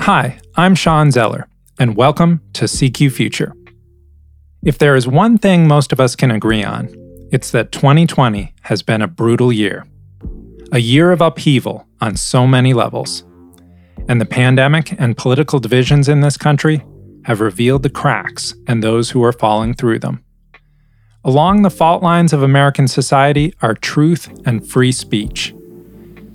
Hi, I'm Sean Zeller, and welcome to CQ Future. If there is one thing most of us can agree on, it's that 2020 has been a brutal year. A year of upheaval on so many levels. And the pandemic and political divisions in this country have revealed the cracks and those who are falling through them. Along the fault lines of American society are truth and free speech.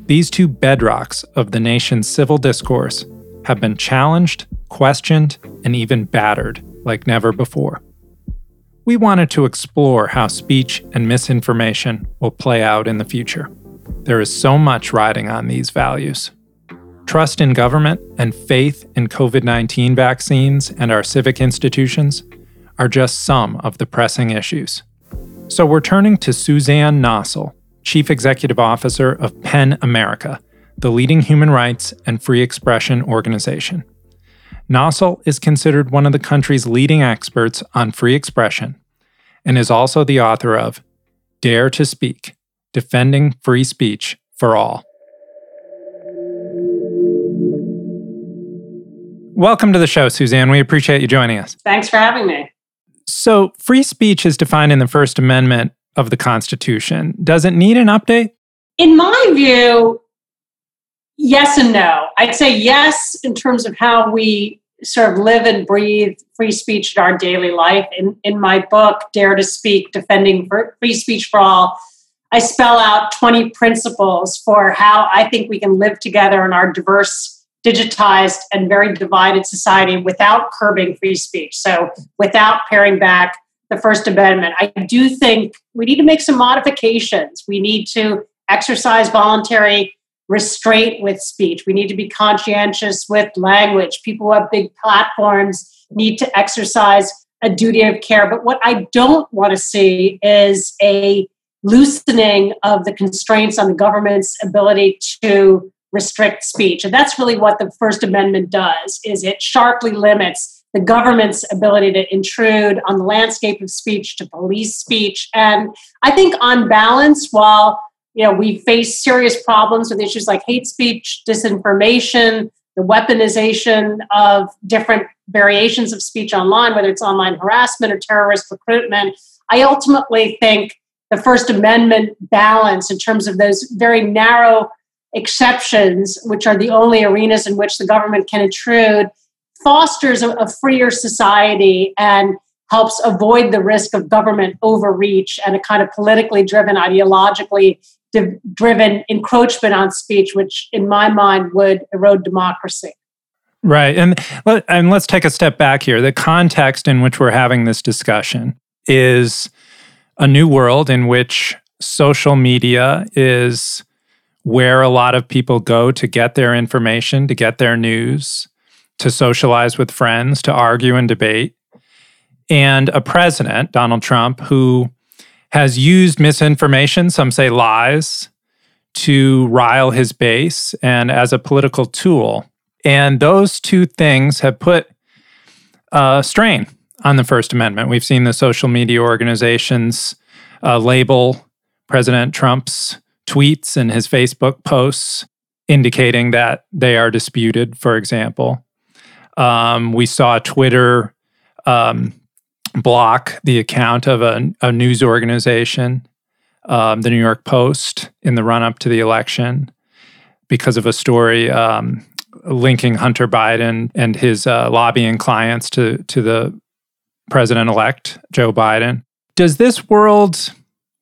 These two bedrocks of the nation's civil discourse have been challenged, questioned, and even battered like never before. We wanted to explore how speech and misinformation will play out in the future. There is so much riding on these values. Trust in government and faith in COVID 19 vaccines and our civic institutions are just some of the pressing issues. So we're turning to Suzanne Nossel, Chief Executive Officer of PEN America, the leading human rights and free expression organization. Nossel is considered one of the country's leading experts on free expression and is also the author of Dare to Speak Defending Free Speech for All. Welcome to the show, Suzanne. We appreciate you joining us. Thanks for having me. So, free speech is defined in the First Amendment of the Constitution. Does it need an update? In my view, yes and no. I'd say yes in terms of how we sort of live and breathe free speech in our daily life. In, in my book, Dare to Speak Defending Free Speech for All, I spell out 20 principles for how I think we can live together in our diverse, digitized, and very divided society without curbing free speech. So, without paring back the First Amendment. I do think we need to make some modifications. We need to exercise voluntary restraint with speech. We need to be conscientious with language. People who have big platforms need to exercise a duty of care. But what I don't want to see is a loosening of the constraints on the government's ability to restrict speech. And that's really what the First Amendment does is it sharply limits the government's ability to intrude on the landscape of speech to police speech. And I think on balance, while you know, we face serious problems with issues like hate speech, disinformation, the weaponization of different variations of speech online, whether it's online harassment or terrorist recruitment. I ultimately think the First Amendment balance in terms of those very narrow exceptions, which are the only arenas in which the government can intrude, fosters a, a freer society and helps avoid the risk of government overreach and a kind of politically driven, ideologically driven encroachment on speech, which in my mind would erode democracy. Right. And, let, and let's take a step back here. The context in which we're having this discussion is a new world in which social media is where a lot of people go to get their information, to get their news, to socialize with friends, to argue and debate. And a president, Donald Trump, who has used misinformation, some say lies, to rile his base and as a political tool. And those two things have put a strain on the First Amendment. We've seen the social media organizations uh, label President Trump's tweets and his Facebook posts indicating that they are disputed, for example. Um, we saw Twitter um, block the account of a, a news organization, um, the New York Post, in the run up to the election because of a story um, linking Hunter Biden and his uh, lobbying clients to, to the president elect, Joe Biden. Does this world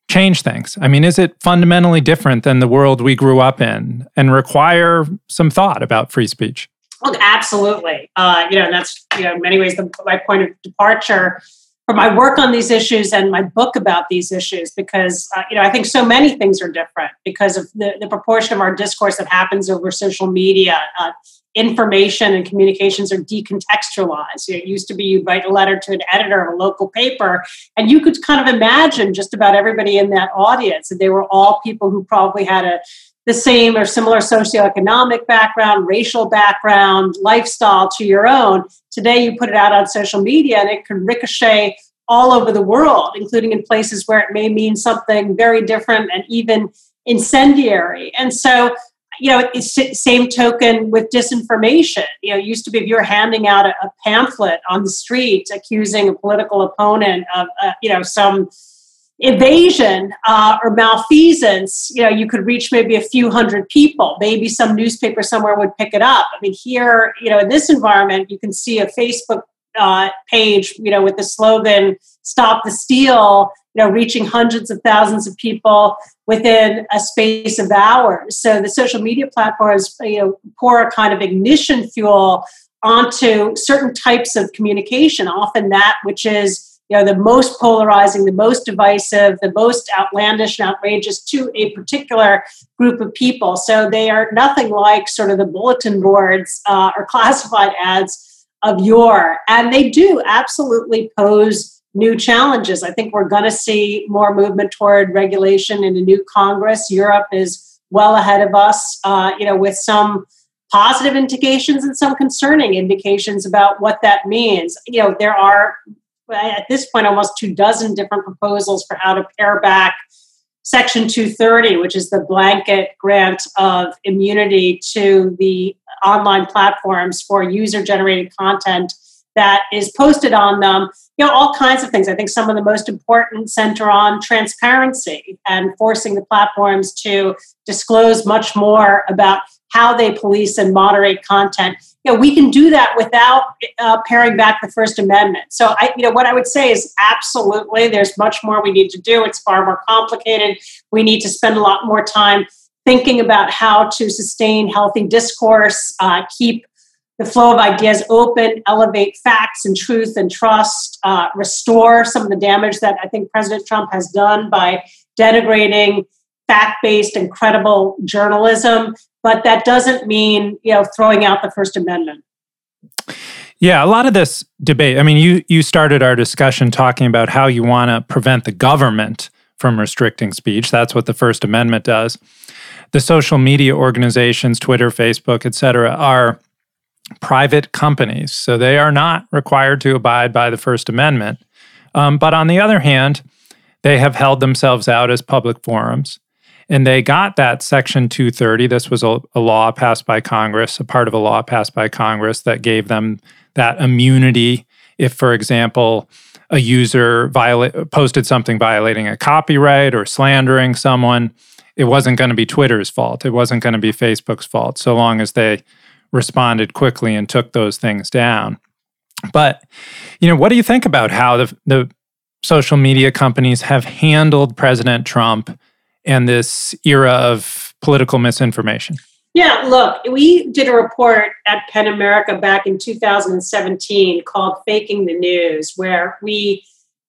change things? I mean, is it fundamentally different than the world we grew up in and require some thought about free speech? Well, absolutely. Uh, you know, and that's you know, in many ways the, my point of departure for my work on these issues and my book about these issues because uh, you know I think so many things are different because of the, the proportion of our discourse that happens over social media. Uh, information and communications are decontextualized. You know, it used to be you'd write a letter to an editor of a local paper, and you could kind of imagine just about everybody in that audience that they were all people who probably had a the same or similar socioeconomic background, racial background, lifestyle to your own. Today, you put it out on social media and it can ricochet all over the world, including in places where it may mean something very different and even incendiary. And so, you know, it's same token with disinformation. You know, it used to be if you were handing out a, a pamphlet on the street accusing a political opponent of, uh, you know, some evasion uh, or malfeasance, you know, you could reach maybe a few hundred people. Maybe some newspaper somewhere would pick it up. I mean, here, you know, in this environment, you can see a Facebook uh, page, you know, with the slogan "Stop the Steal," you know, reaching hundreds of thousands of people within a space of hours. So the social media platforms, you know, pour a kind of ignition fuel onto certain types of communication, often that which is you know the most polarizing the most divisive the most outlandish and outrageous to a particular group of people. So they are nothing like sort of the bulletin boards uh, or classified ads of yore. And they do absolutely pose new challenges. I think we're going to see more movement toward regulation in a new congress. Europe is well ahead of us uh, you know with some positive indications and some concerning indications about what that means. You know, there are at this point almost two dozen different proposals for how to pare back Section 230, which is the blanket grant of immunity to the online platforms for user generated content that is posted on them. You know, all kinds of things. I think some of the most important center on transparency and forcing the platforms to disclose much more about how they police and moderate content. You know, we can do that without uh, paring back the First Amendment. So, I, you know, what I would say is absolutely, there's much more we need to do. It's far more complicated. We need to spend a lot more time thinking about how to sustain healthy discourse, uh, keep the flow of ideas open, elevate facts and truth and trust, uh, restore some of the damage that I think President Trump has done by denigrating fact based and credible journalism but that doesn't mean you know throwing out the First Amendment. Yeah, a lot of this debate. I mean, you you started our discussion talking about how you want to prevent the government from restricting speech. That's what the First Amendment does. The social media organizations, Twitter, Facebook, et cetera, are private companies, so they are not required to abide by the First Amendment. Um, but on the other hand, they have held themselves out as public forums. And they got that Section 230. This was a, a, law passed by Congress, a part of a law passed by Congress that gave them that immunity if, for example, a user posted something violating a copyright or slandering someone. It wasn't going to be Twitter's fault. It wasn't going to be Facebook's fault, so long as they responded quickly and took those things down. But, you know, what do you think about how the, the social media companies have handled President Trump? And this era of political misinformation? Yeah, look, we did a report at PEN America back in 2017 called Faking the News, where we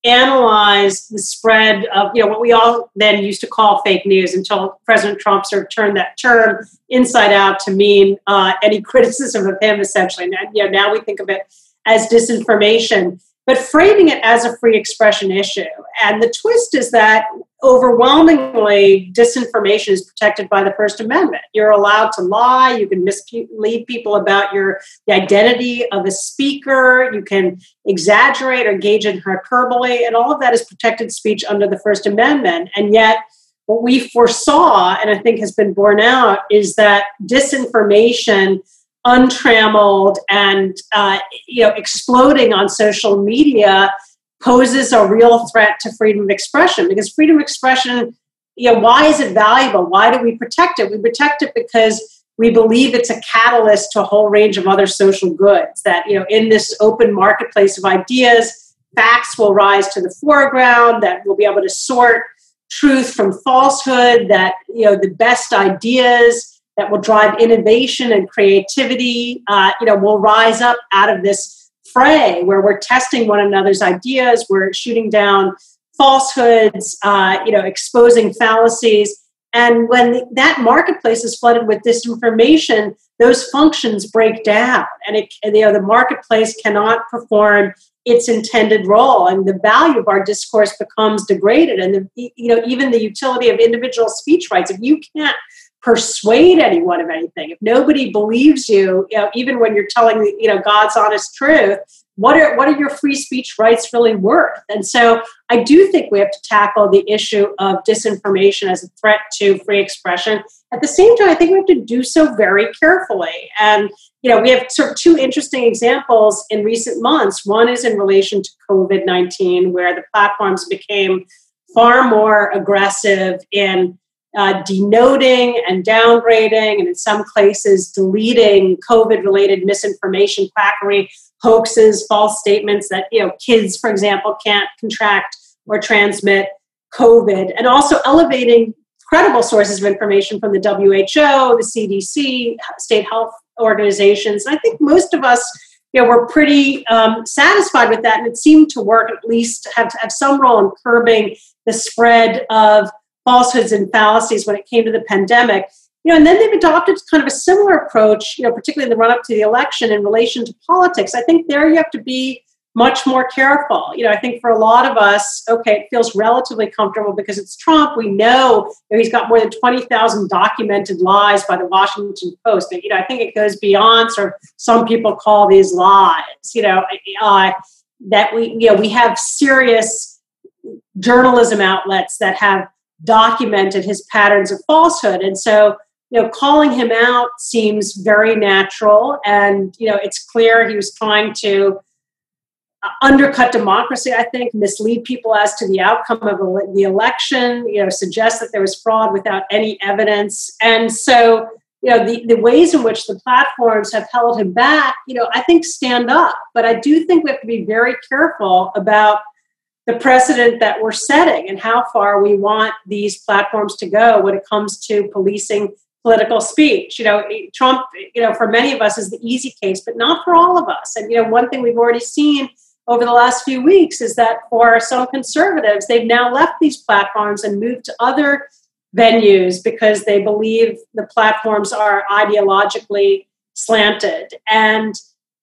analyzed the spread of you know what we all then used to call fake news until President Trump sort of turned that term inside out to mean uh, any criticism of him essentially. And you know, now we think of it as disinformation but framing it as a free expression issue. And the twist is that overwhelmingly disinformation is protected by the First Amendment. You're allowed to lie, you can mislead people about your the identity of a speaker, you can exaggerate or engage in hyperbole, and all of that is protected speech under the First Amendment. And yet what we foresaw, and I think has been borne out, is that disinformation untrammeled and uh, you know exploding on social media poses a real threat to freedom of expression because freedom of expression you know why is it valuable? Why do we protect it? We protect it because we believe it's a catalyst to a whole range of other social goods that you know in this open marketplace of ideas facts will rise to the foreground that we'll be able to sort truth from falsehood that you know the best ideas that will drive innovation and creativity, uh, you know, will rise up out of this fray where we're testing one another's ideas, we're shooting down falsehoods, uh, you know, exposing fallacies. And when that marketplace is flooded with disinformation, those functions break down, and it, you know, the marketplace cannot perform its intended role, and the value of our discourse becomes degraded. And the, you know, even the utility of individual speech rights. If you can't persuade anyone of anything. If nobody believes you, you know, even when you're telling you know God's honest truth, what are what are your free speech rights really worth? And so I do think we have to tackle the issue of disinformation as a threat to free expression. At the same time, I think we have to do so very carefully. And you know, we have sort of two interesting examples in recent months. One is in relation to COVID nineteen, where the platforms became far more aggressive in uh, denoting and downgrading, and in some cases, deleting COVID related misinformation, quackery, hoaxes, false statements that, you know, kids, for example, can't contract or transmit COVID, and also elevating credible sources of information from the WHO, the CDC, state health organizations. And I think most of us, you know, were pretty um, satisfied with that, and it seemed to work. At least have have some role in curbing the spread of falsehoods and fallacies when it came to the pandemic. You know, and then they've adopted kind of a similar approach, you know, particularly in the run up to the election in relation to politics. I think there you have to be much more careful. You know, I think for a lot of us, okay, it feels relatively comfortable because it's Trump. We know he's got more than 20,000 documented lies by the Washington Post. And, you know, I think it goes beyond sort of some people call these lies, you know, uh, that we, you know, we have serious journalism outlets that have documented his patterns of falsehood. And so, you know, calling him out seems very natural. And, you know, it's clear he was trying to uh, undercut democracy, I think, mislead people as to the outcome of the election, you know, suggest that there was fraud without any evidence. And so, you know, the, the ways in which the platforms have held him back, you know, I think stand up. But I do think we have to be very careful about the precedent that we're setting and how far we want these platforms to go when it comes to policing political speech. You know, eh, Trump, you know, for many of us is the easy case, but not for all of us. And, you know, one thing we've already seen over the last few weeks is that for some conservatives, they've now left these platforms and moved to other venues because they believe the platforms are ideologically slanted. And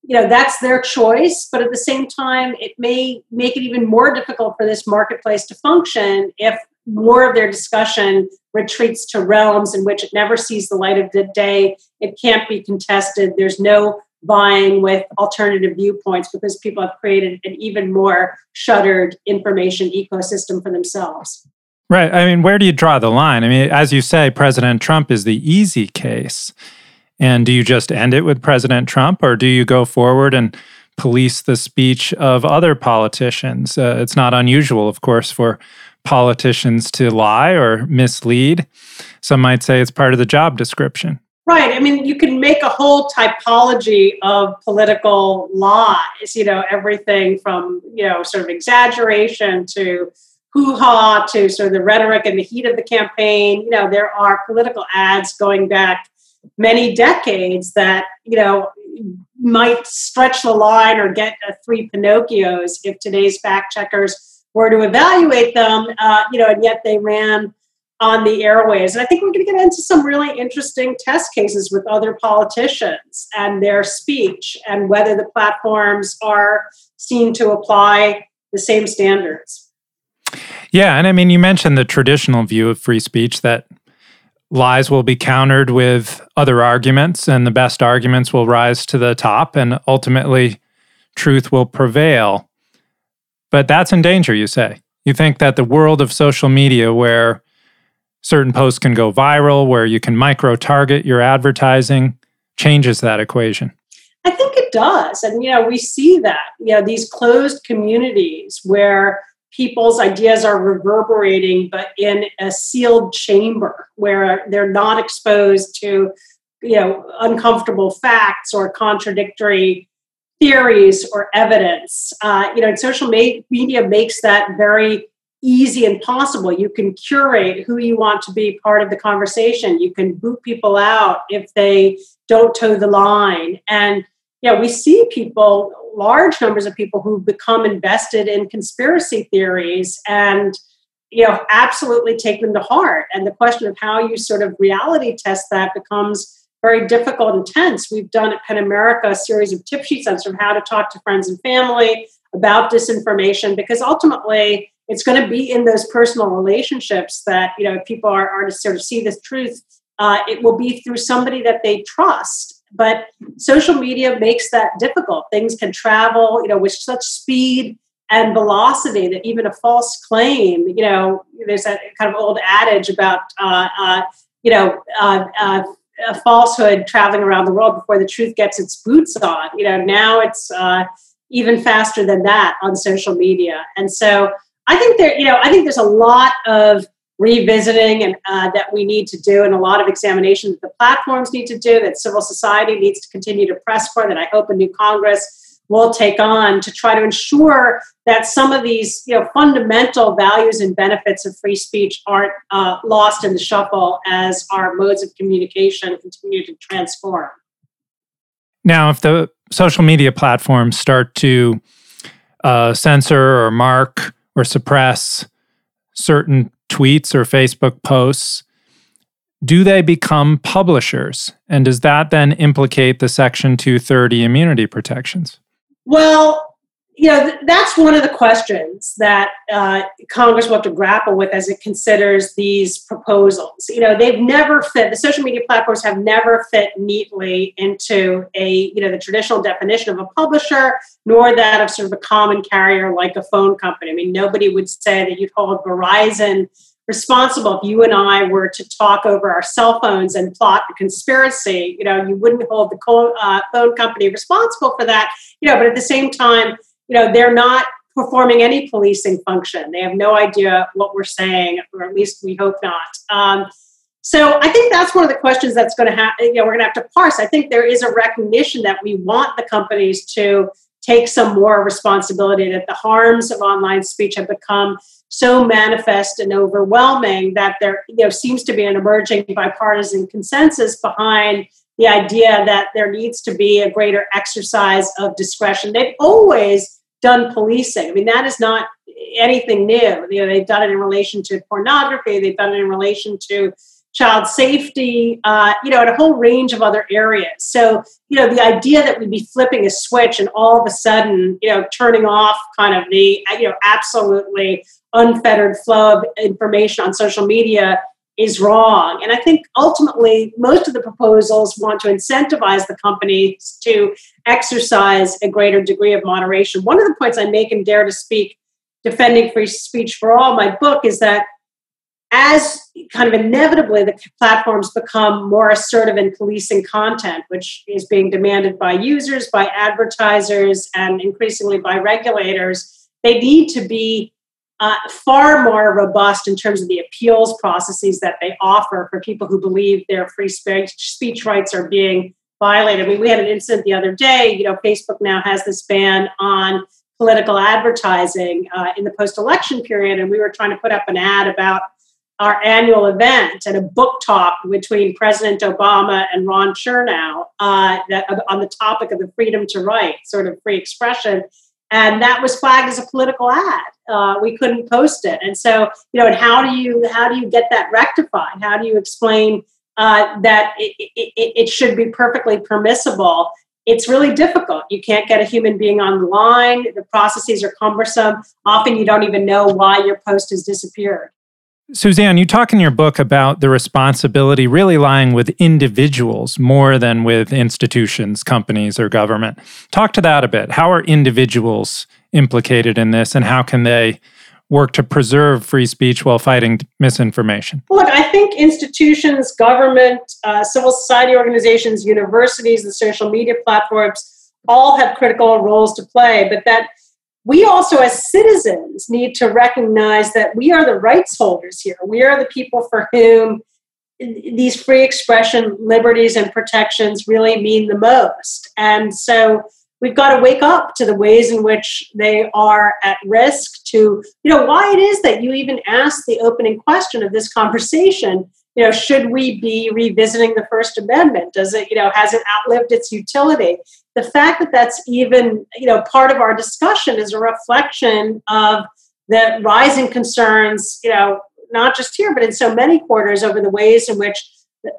you know that's their choice but at the same time it may make it even more difficult for this marketplace to function if more of their discussion retreats to realms in which it never sees the light of the day. It can't be contested. There's no vying with alternative viewpoints because people have created an even more shuttered information ecosystem for themselves. Right. I mean where do you draw the line? I mean as you say president trump is the easy case and do you just end it with President Trump, or do you go forward and police the speech of other politicians? Uh, it's not unusual, of course, for politicians to lie or mislead. Some might say it's part of the job description. Right. I mean, you can make a whole typology of political lies, you know, everything from, you know, sort of exaggeration to hoo ha to sort of the rhetoric and the heat of the campaign. You know, there are political ads going back many decades that you know might stretch the line or get three Pinocchios if today's fact checkers were to evaluate them. Uh, you know, and yet they ran on the airways. And I think we're going to get into some really interesting test cases with other politicians and their speech and whether the platforms are seen to apply the same standards. Yeah, and I mean, you mentioned the traditional view of free speech that lies will be countered with other arguments, and the best arguments will rise to the top, and ultimately, truth will prevail. But that's in danger, you say. You think that the world of social media, where certain posts can go viral, where you can micro target your advertising, changes that equation. I think it does. And, you know, we see that, you know, these closed communities where people's ideas are reverberating, but in a sealed chamber where they're not exposed to, you know, uncomfortable facts or contradictory theories or evidence. Uh, you know, and social media makes that very easy and possible. You can curate who you want to be part of the conversation. You can boot people out if they don't toe the line. And yeah, we see people large numbers of people who've become invested in conspiracy theories and you know absolutely take them to heart. And the question of how you sort of reality test that becomes very difficult and tense. We've done at pen america a series of tip sheets on sort of how to talk to friends and family about disinformation because ultimately it's going to be in those personal relationships that you know if people are, are to sort of see this truth uh, it will be through somebody that they trust but social media makes that difficult. Things can travel, you know, with such speed and velocity that even a false claim, you know, there's a kind of old adage about, uh, uh, you know, uh, uh a falsehood traveling around the world before the truth gets its boots on. You know, now it's uh, even faster than that on social media, and so I think there, you know, I think there's a lot of revisiting and uh, that we need to do and a lot of examination that the platforms need to do that civil society needs to continue to press for that i hope a new congress will take on to try to ensure that some of these you know fundamental values and benefits of free speech aren't uh, lost in the shuffle as our modes of communication continue to transform. Now if the social media platforms start to uh, censor or mark or suppress certain tweets or Facebook posts, do they become publishers? And does that then implicate the Section 230 immunity protections? Well, you know, that's one of the questions that uh, Congress will have to grapple with as it considers these proposals. You know, they've never fit, the social media platforms have never fit neatly into a, you know, the traditional definition of a publisher, nor that of sort of a common carrier like a phone company. I mean, nobody would say that you'd hold Verizon responsible if you and I were to talk over our cell phones and plot a conspiracy. You know, you wouldn't hold the uh, phone company responsible for that. You know, but at the same time, you know, they're not performing any policing function. They have no idea what we're saying, or at least we hope not. Um, so I think that's one of the questions that's going to have. You know, we're going to have to parse. I think there is a recognition that we want the companies to take some more responsibility. That the harms of online speech have become so manifest and overwhelming that there you know seems to be an emerging bipartisan consensus behind the idea that there needs to be a greater exercise of discretion. They've always done policing. I mean, that is not anything new. You know, they've done it in relation to pornography. They've done it in relation to child safety. Uh, you know, and a whole range of other areas. So, you know, the idea that we'd be flipping a switch and all of a sudden, you know, turning off kind of the you know absolutely unfettered flow of information on social media is wrong. And I think ultimately, most of the proposals want to incentivize the companies to exercise a greater degree of moderation. One of the points I make in Dare to Speak, Defending Free Speech for All, my book, is that as kind of inevitably the platforms become more assertive in policing content, which is being demanded by users, by advertisers, and increasingly by regulators, they need to be uh, far more robust in terms of the appeals processes that they offer for people who believe their free speech, speech rights are being violated. I mean, we had an incident the other day. You know, Facebook now has this ban on political advertising uh, in the post-election period, and we were trying to put up an ad about our annual event and a book talk between President Obama and Ron Chernow uh, that, on the topic of the freedom to write, sort of free expression and that was flagged as a political ad. Uh, we couldn't post it, and so you know, and how do you how do you get that rectified? How do you explain uh, that it, it, it, should be perfectly permissible? It's really difficult. You can't get a human being on the line. The processes are cumbersome. Often, you don't even know why your post has disappeared. Suzanne, you talk in your book about the responsibility really lying with individuals more than with institutions, companies, or government. Talk to that a bit. How are individuals implicated in this, and how can they work to preserve free speech while fighting misinformation? Look, I think institutions, government, uh, civil society organizations, universities, the social media platforms all have critical roles to play, but that we also, as citizens, need to recognize that we are the rights holders here. We are the people for whom these free expression liberties and protections really mean the most. And so we've got to wake up to the ways in which they are at risk to, you know, why it is that you even asked the opening question of this conversation. You know, should we be revisiting the First Amendment? Does it, you know, has it outlived its utility? The fact that that's even you know part of our discussion is a reflection of the rising concerns you know not just here but in so many quarters over the ways in which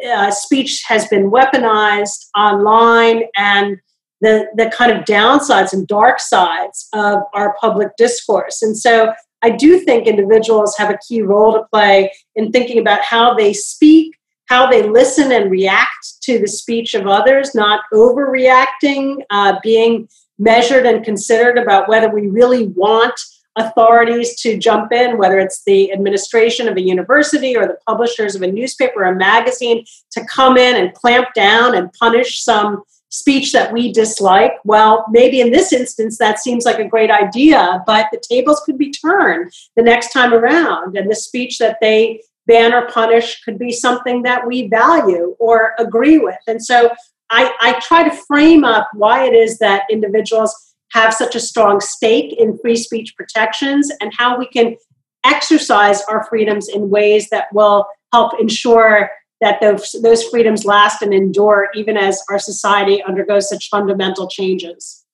uh, speech has been weaponized online and the, the kind of downsides and dark sides of our public discourse. And so I do think individuals have a key role to play in thinking about how they speak, how they listen and react to the speech of others, not overreacting, uh, being measured and considered about whether we really want authorities to jump in, whether it's the administration of a university or the publishers of a newspaper or a magazine, to come in and clamp down and punish some speech that we dislike. Well, maybe in this instance, that seems like a great idea, but the tables could be turned the next time around. And the speech that they ban or punish could be something that we value or agree with. And so I, I try to frame up why it is that individuals have such a strong stake in free speech protections and how we can exercise our freedoms in ways that will help ensure that those, those freedoms last and endure even as our society undergoes such fundamental changes.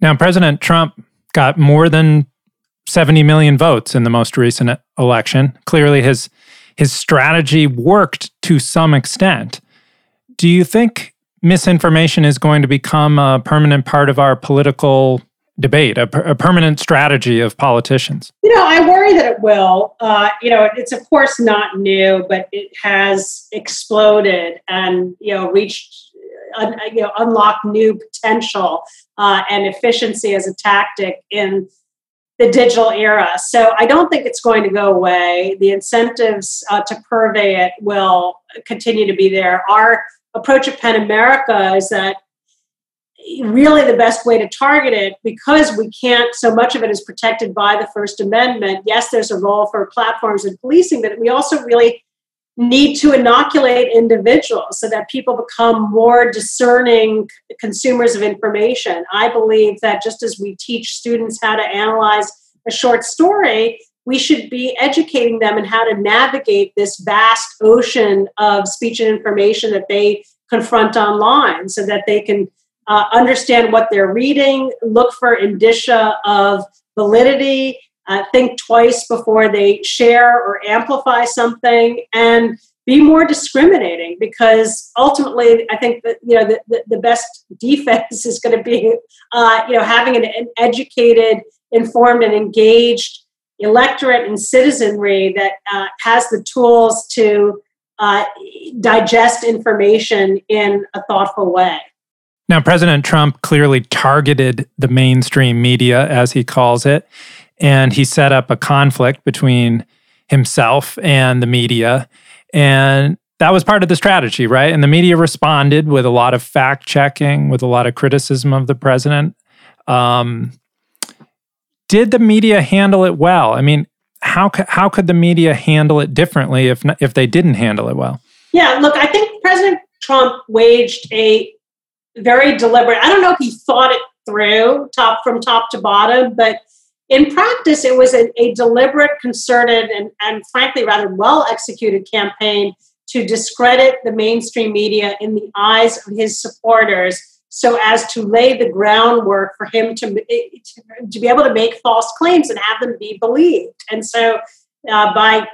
Now, President Trump got more than 70 million votes in the most recent election. Clearly, his, his strategy worked to some extent. Do you think misinformation is going to become a permanent part of our political debate, a, per- a, permanent strategy of politicians? You know, I worry that it will. Uh, you know, it's of course not new, but it has exploded and you know reached, uh, you know, unlocked new potential uh, and efficiency as a tactic in the digital era. So I don't think it's going to go away. The incentives uh, to purvey it will continue to be there. Our approach at PEN America is that really the best way to target it because we can't so much of it is protected by the first amendment yes there's a role for platforms and policing but we also really need to inoculate individuals so that people become more discerning consumers of information. I believe that just as we teach students how to analyze a short story we should be educating them in how to navigate this vast ocean of speech and information that they confront online so that they can uh, understand what they're reading, look for indicia of validity, uh, think twice before they share or amplify something, and be more discriminating because ultimately i think that you know the, the, the best defense is going to be uh, you know having an, an educated informed and engaged electorate and citizenry that uh, has the tools to uh, digest information in a thoughtful way. Now, President Trump clearly targeted the mainstream media, as he calls it, and he set up a conflict between himself and the media. And that was part of the strategy, right? And the media responded with a lot of fact checking, with a lot of criticism of the president. Um, did the media handle it well? I mean, how how could the media handle it differently if if they didn't handle it well? Yeah, look, I think President Trump waged a very deliberate. I don't know if he thought it through top from top to bottom, but in practice, it was a, a deliberate, concerted, and, and frankly rather well executed campaign to discredit the mainstream media in the eyes of his supporters so as to lay the groundwork for him to, to be able to make false claims and have them be believed. And so, uh, by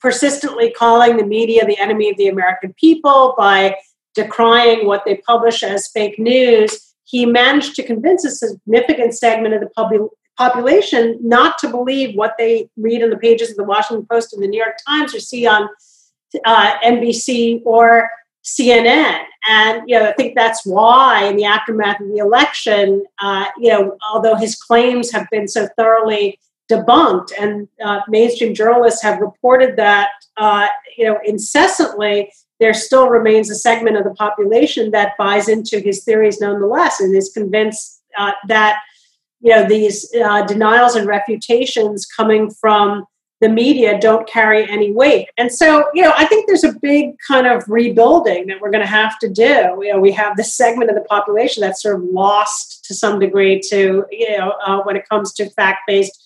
persistently calling the media the enemy of the American people, by decrying what they publish as fake news, he managed to convince a significant segment of the pub- population not to believe what they read in the pages of the Washington Post and the New York Times or see on uh, NBC or CNN. And, you know, I think that's why in the aftermath of the election, uh, you know, although his claims have been so thoroughly debunked and uh, mainstream journalists have reported that, uh, you know, incessantly, there still remains a segment of the population that buys into his theories nonetheless and is convinced uh, that, you know, these uh, denials and refutations coming from the media don't carry any weight. And so, you know, I think there's a big kind of rebuilding that we're going to have to do. You know, we have this segment of the population that's sort of lost to some degree to, you know, uh, when it comes to fact based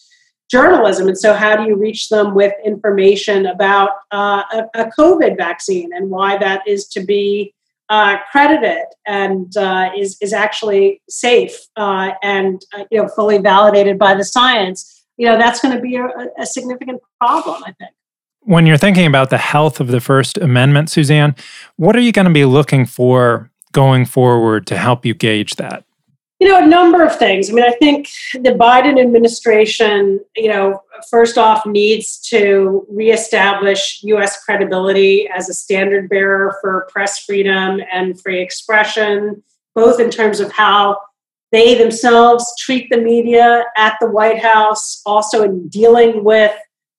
journalism. And so, how do you reach them with information about uh, a, a, COVID vaccine and why that is to be uh, credited and uh, is, is actually safe uh, and, uh, you know, fully validated by the science? you know that's going to be a, a significant problem i think when you're thinking about the health of the First Amendment, Suzanne, what are you going to be looking for going forward to help you gauge that? You know, a number of things. I mean, I think the Biden administration, you know, first off, needs to reestablish U.S. credibility as a standard bearer for press freedom and free expression, both in terms of how they themselves treat the media at the White House, also in dealing with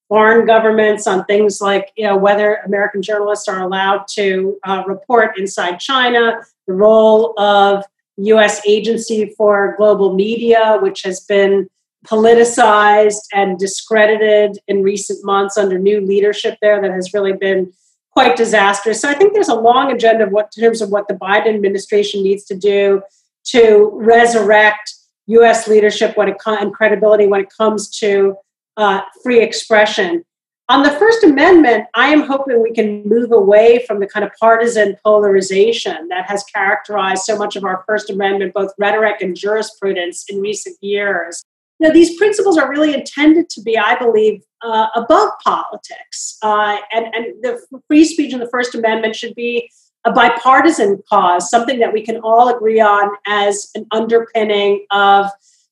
foreign governments on things like you know whether American journalists are allowed to uh, report inside China, the role of U.S. Agency for Global Media, which has been politicized and discredited in recent months under new leadership there that has really been quite disastrous. So I think there's a long agenda of what in terms of what the Biden administration needs to do to resurrect U.S. leadership when it and credibility when it comes to uh, free expression. On the First Amendment, I am hoping we can move away from the kind of partisan polarization that has characterized so much of our First Amendment, both rhetoric and jurisprudence in recent years. Now, these principles are really intended to be, I believe, uh, above politics. Uh, and, and the free speech in the First Amendment should be a bipartisan cause, something that we can all agree on as an underpinning of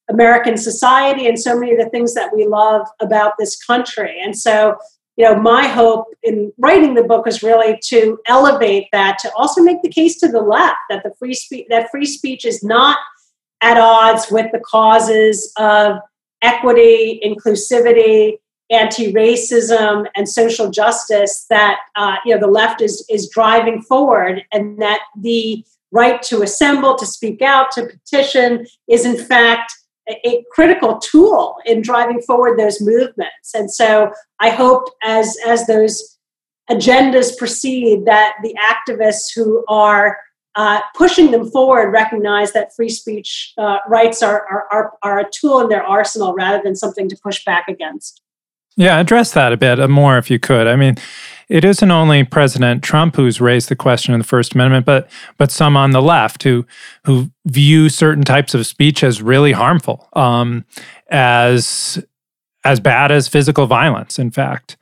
American society and so many of the things that we love about this country. And so, you know, my hope in writing the book is really to elevate that, to also make the case to the left that the free speech that free speech is not at odds with the causes of equity, inclusivity, anti-racism, and social justice that uh, you know the left is is driving forward, and that the right to assemble, to speak out, to petition is in fact a critical tool in driving forward those movements. And so I hope as as those agendas proceed that the activists who are uh, pushing them forward recognize that free speech uh, rights are, are, are, are, a tool in their arsenal rather than something to push back against. Yeah, address that a bit more if you could. I mean, it isn't only President Trump who's raised the question of the First Amendment, but but some on the left who who view certain types of speech as really harmful, um, as as bad as physical violence. In fact,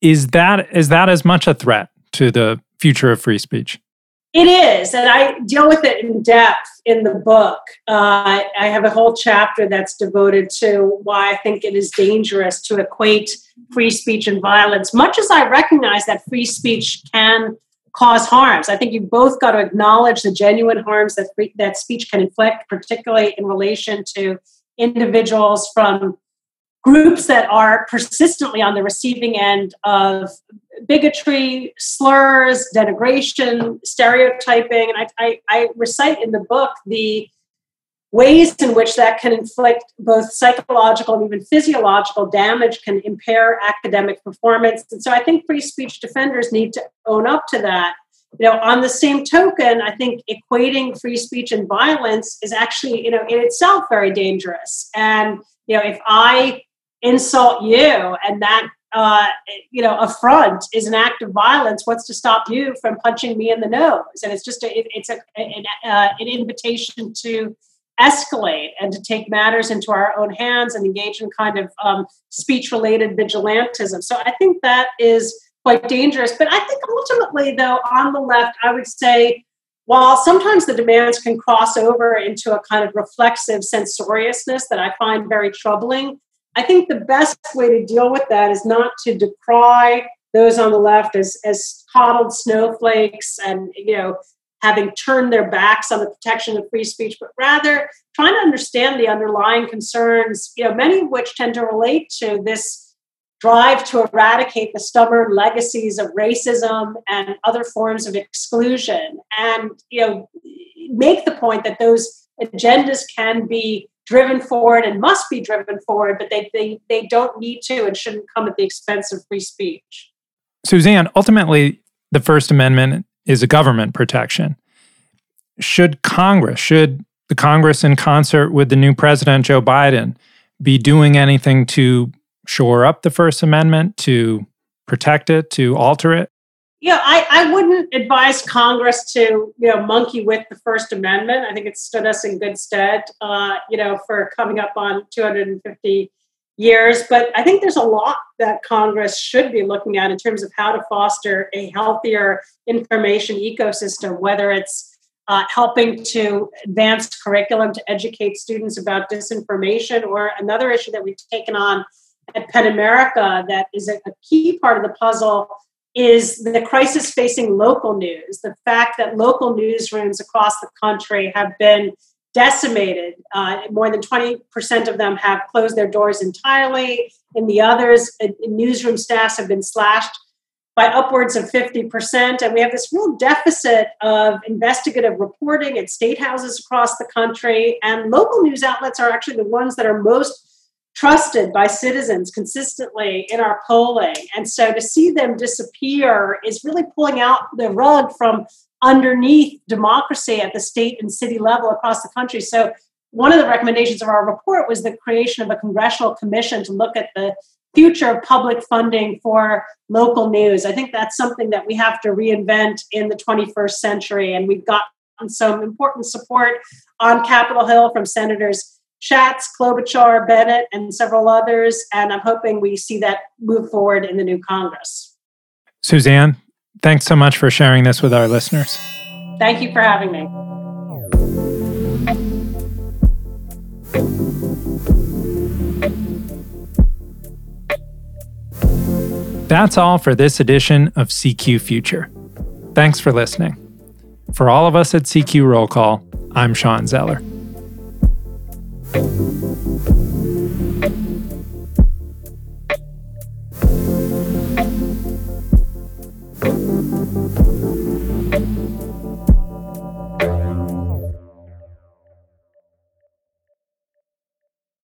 is that is that as much a threat to the future of free speech? It is, and I deal with it in depth in the book. Uh, I have a whole chapter that's devoted to why I think it is dangerous to equate free speech and violence. Much as I recognize that free speech can cause harms, I think you both got to acknowledge the genuine harms that free, that speech can inflict, particularly in relation to individuals from groups that are persistently on the receiving end of bigotry, slurs, denigration, stereotyping. And I, I, I, recite in the book the ways in which that can inflict both psychological and even physiological damage, can impair academic performance. And so I think free speech defenders need to own up to that. You know, on the same token, I think equating free speech and violence is actually, you know, in itself very dangerous. And, you know, if I insult you. And that uh, you know affront is an act of violence. What's to stop you from punching me in the nose? And it's just a, it, it's a, an, uh, an invitation to escalate and to take matters into our own hands and engage in kind of um, speech related vigilantism. So i think that is quite dangerous. But i think ultimately though on the left i would say while sometimes the demands can cross over into a kind of reflexive censoriousness that i find very troubling I think the best way to deal with that is not to decry those on the left as, as coddled snowflakes and, you know, having turned their backs on the protection of free speech, but rather trying to understand the underlying concerns, you know, many of which tend to relate to this drive to eradicate the stubborn legacies of racism and other forms of exclusion. And you know make the point that those agendas can be driven forward and must be driven forward, but they, they, they don't need to and shouldn't come at the expense of free speech. Suzanne, ultimately, the First Amendment is a government protection. Should Congress, should the Congress, in concert with the new president, Joe Biden, be doing anything to shore up the First Amendment, to protect it, to alter it? Yeah, I, I wouldn't advise Congress to you know monkey with the First Amendment. I think it stood us in good stead, uh, you know, for coming up on 250 years. But I think there's a lot that Congress should be looking at in terms of how to foster a healthier information ecosystem, whether it's uh, helping to advance curriculum to educate students about disinformation, or another issue that we've taken on at PEN America that is a, a key part of the puzzle is the crisis facing local news. The fact that local newsrooms across the country have been decimated. Uh, more than 20% of them have closed their doors entirely. In the others, uh, newsroom staffs have been slashed by upwards of 50%. And we have this real deficit of investigative reporting at state houses across the country. And local news outlets are actually the ones that are most trusted by citizens consistently in our polling. And so to see them disappear is really pulling out the rug from underneath democracy at the state and city level across the country. So one of the recommendations of our report was the creation of a congressional commission to look at the future of public funding for local news. I think that's something that we have to reinvent in the 21st century. And we've gotten some important support on Capitol Hill from Senators Schatz, Klobuchar, Bennet, and several others. And I'm hoping we see that move forward in the new Congress. Suzanne, thanks so much for sharing this with our listeners. Thank you for having me. That's all for this edition of CQ Future. Thanks for listening. For all of us at CQ Roll Call, I'm Shawn Zeller.